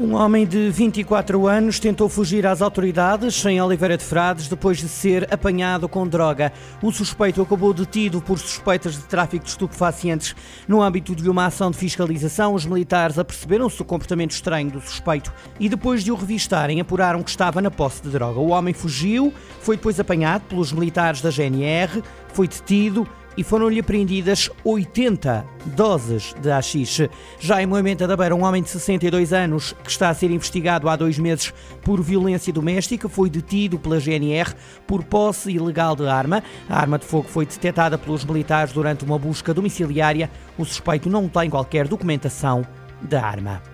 Um homem de 24 anos tentou fugir às autoridades em Oliveira de Frades depois de ser apanhado com droga. O suspeito acabou detido por suspeitas de tráfico de estupefacientes. No âmbito de uma ação de fiscalização, os militares aperceberam-se do comportamento estranho do suspeito e depois de o revistarem, apuraram que estava na posse de droga. O homem fugiu, foi depois apanhado pelos militares da GNR, foi detido e foram-lhe apreendidas 80 doses de haxixe. Já em Moimenta da Beira, um homem de 62 anos que está a ser investigado há dois meses por violência doméstica foi detido pela GNR por posse ilegal de arma. A arma de fogo foi detectada pelos militares durante uma busca domiciliária. O suspeito não tem qualquer documentação da arma.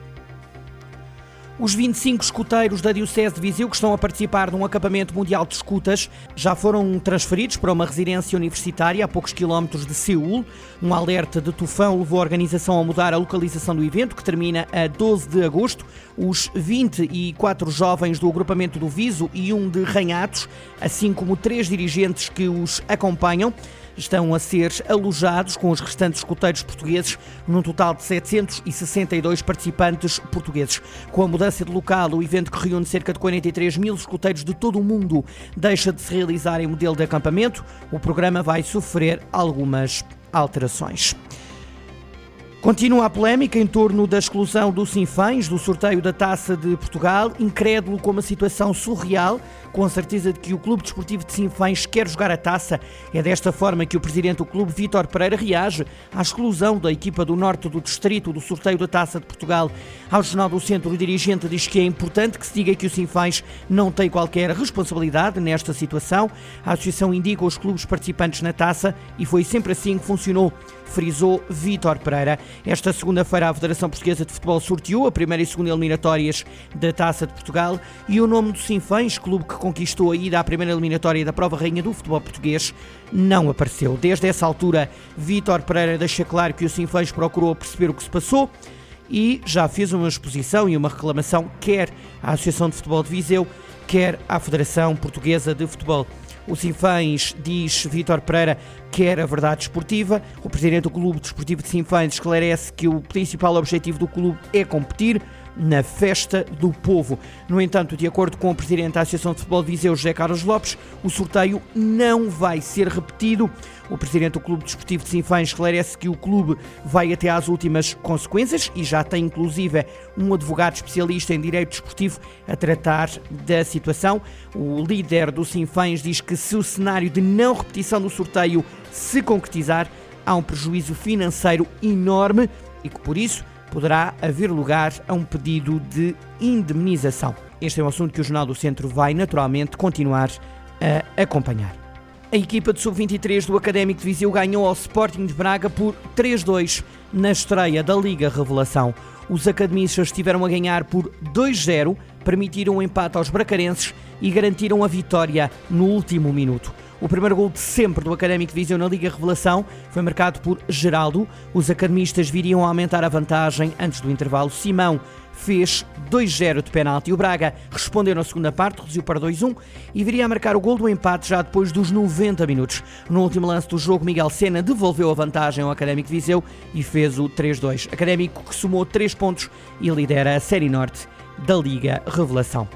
Os 25 escuteiros da Diocese de Viseu que estão a participar num acampamento mundial de escutas já foram transferidos para uma residência universitária a poucos quilómetros de Seul. Um alerta de tufão levou a organização a mudar a localização do evento, que termina a 12 de agosto. Os 24 jovens do agrupamento do Viso e um de Ranhatos, assim como três dirigentes que os acompanham, estão a ser alojados com os restantes escuteiros portugueses, num total de 762 participantes portugueses. Com a mudança de local, o evento que reúne cerca de 43 mil escuteiros de todo o mundo deixa de se realizar em modelo de acampamento. O programa vai sofrer algumas alterações. Continua a polémica em torno da exclusão do Sinfãs do sorteio da Taça de Portugal, incrédulo com uma situação surreal, com a certeza de que o Clube Desportivo de Sinfãs quer jogar a taça. É desta forma que o presidente do clube, Vítor Pereira, reage à exclusão da equipa do norte do distrito do sorteio da Taça de Portugal. Ao Jornal do Centro, o dirigente diz que é importante que se diga que o Sinfãs não tem qualquer responsabilidade nesta situação. A associação indica os clubes participantes na taça e foi sempre assim que funcionou frisou Vítor Pereira. Esta segunda-feira, a Federação Portuguesa de Futebol sorteou a primeira e segunda eliminatórias da Taça de Portugal e o nome do Sinfãs, clube que conquistou a ida à primeira eliminatória da prova rainha do futebol português, não apareceu. Desde essa altura, Vítor Pereira deixa claro que o Sinfãs procurou perceber o que se passou e já fez uma exposição e uma reclamação quer à Associação de Futebol de Viseu, quer à Federação Portuguesa de Futebol. O Sinfãs, diz Vítor Pereira, quer a verdade esportiva. O presidente do Clube Desportivo de Sinfãs esclarece que o principal objetivo do clube é competir na festa do povo. No entanto, de acordo com o presidente da Associação de Futebol de Viseu, José Carlos Lopes, o sorteio não vai ser repetido. O presidente do Clube Desportivo de Sinfãs esclarece que o clube vai até às últimas consequências e já tem inclusive um advogado especialista em direito desportivo a tratar da situação. O líder do Sinfãs diz que se o cenário de não repetição do sorteio se concretizar, há um prejuízo financeiro enorme e que por isso poderá haver lugar a um pedido de indemnização. Este é um assunto que o Jornal do Centro vai naturalmente continuar a acompanhar. A equipa de sub-23 do Académico de Viseu ganhou ao Sporting de Braga por 3-2 na estreia da Liga Revelação. Os academistas estiveram a ganhar por 2-0, permitiram o um empate aos bracarenses e garantiram a vitória no último minuto. O primeiro gol de sempre do Académico de Viseu na Liga Revelação foi marcado por Geraldo. Os academistas viriam a aumentar a vantagem antes do intervalo. Simão fez 2-0 de penalti. O Braga respondeu na segunda parte, reduziu para 2-1 e viria a marcar o gol do empate já depois dos 90 minutos. No último lance do jogo, Miguel Sena devolveu a vantagem ao Académico de Viseu e fez o 3-2. Académico que somou 3 pontos e lidera a Série Norte da Liga Revelação.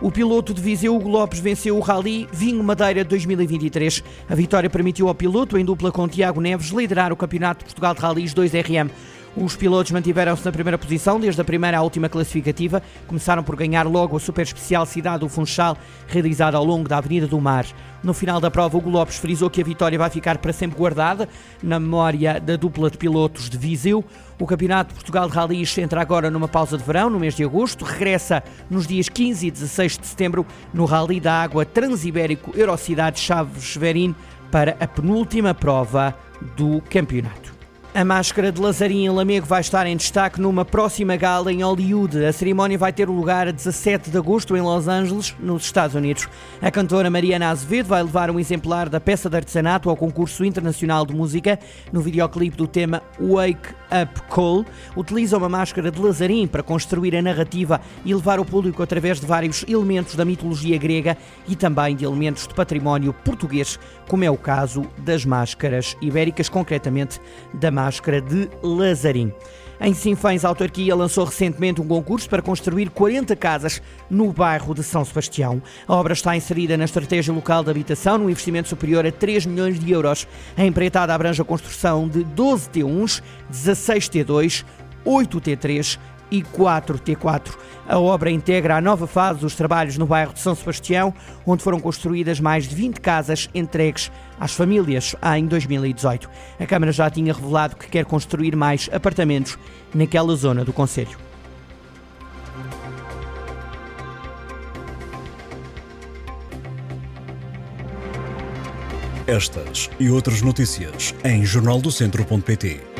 O piloto de Viseu, Hugo Lopes, venceu o Rally Vinho Madeira 2023. A vitória permitiu ao piloto, em dupla com Tiago Neves, liderar o Campeonato de Portugal de Rallys 2RM. Os pilotos mantiveram-se na primeira posição desde a primeira à última classificativa. Começaram por ganhar logo a super especial Cidade do Funchal, realizada ao longo da Avenida do Mar. No final da prova, Hugo Lopes frisou que a vitória vai ficar para sempre guardada na memória da dupla de pilotos de Viseu. O Campeonato de Portugal de Rallys entra agora numa pausa de verão, no mês de agosto. Regressa nos dias 15 e 16 de setembro no Rally da Água Transibérico Eurocidade Chaves-Verim para a penúltima prova do campeonato. A máscara de Lazarinho Lamego vai estar em destaque numa próxima gala em Hollywood. A cerimónia vai ter lugar a 17 de agosto em Los Angeles, nos Estados Unidos. A cantora Mariana Azevedo vai levar um exemplar da peça de artesanato ao concurso internacional de música no videoclipe do tema Wake Up Cole utiliza uma máscara de Lazarim para construir a narrativa e levar o público através de vários elementos da mitologia grega e também de elementos de património português, como é o caso das máscaras ibéricas, concretamente da máscara de Lazarim. Em Sinfãs, a autarquia lançou recentemente um concurso para construir 40 casas no bairro de São Sebastião. A obra está inserida na estratégia local de habitação, num investimento superior a 3 milhões de euros. A empreitada abrange a construção de 12 T1s, 16 T2, 8 T3 e 4T4. A obra integra a nova fase dos trabalhos no bairro de São Sebastião, onde foram construídas mais de 20 casas entregues às famílias em 2018. A Câmara já tinha revelado que quer construir mais apartamentos naquela zona do Conselho. Estas e outras notícias em jornaldocentro.pt.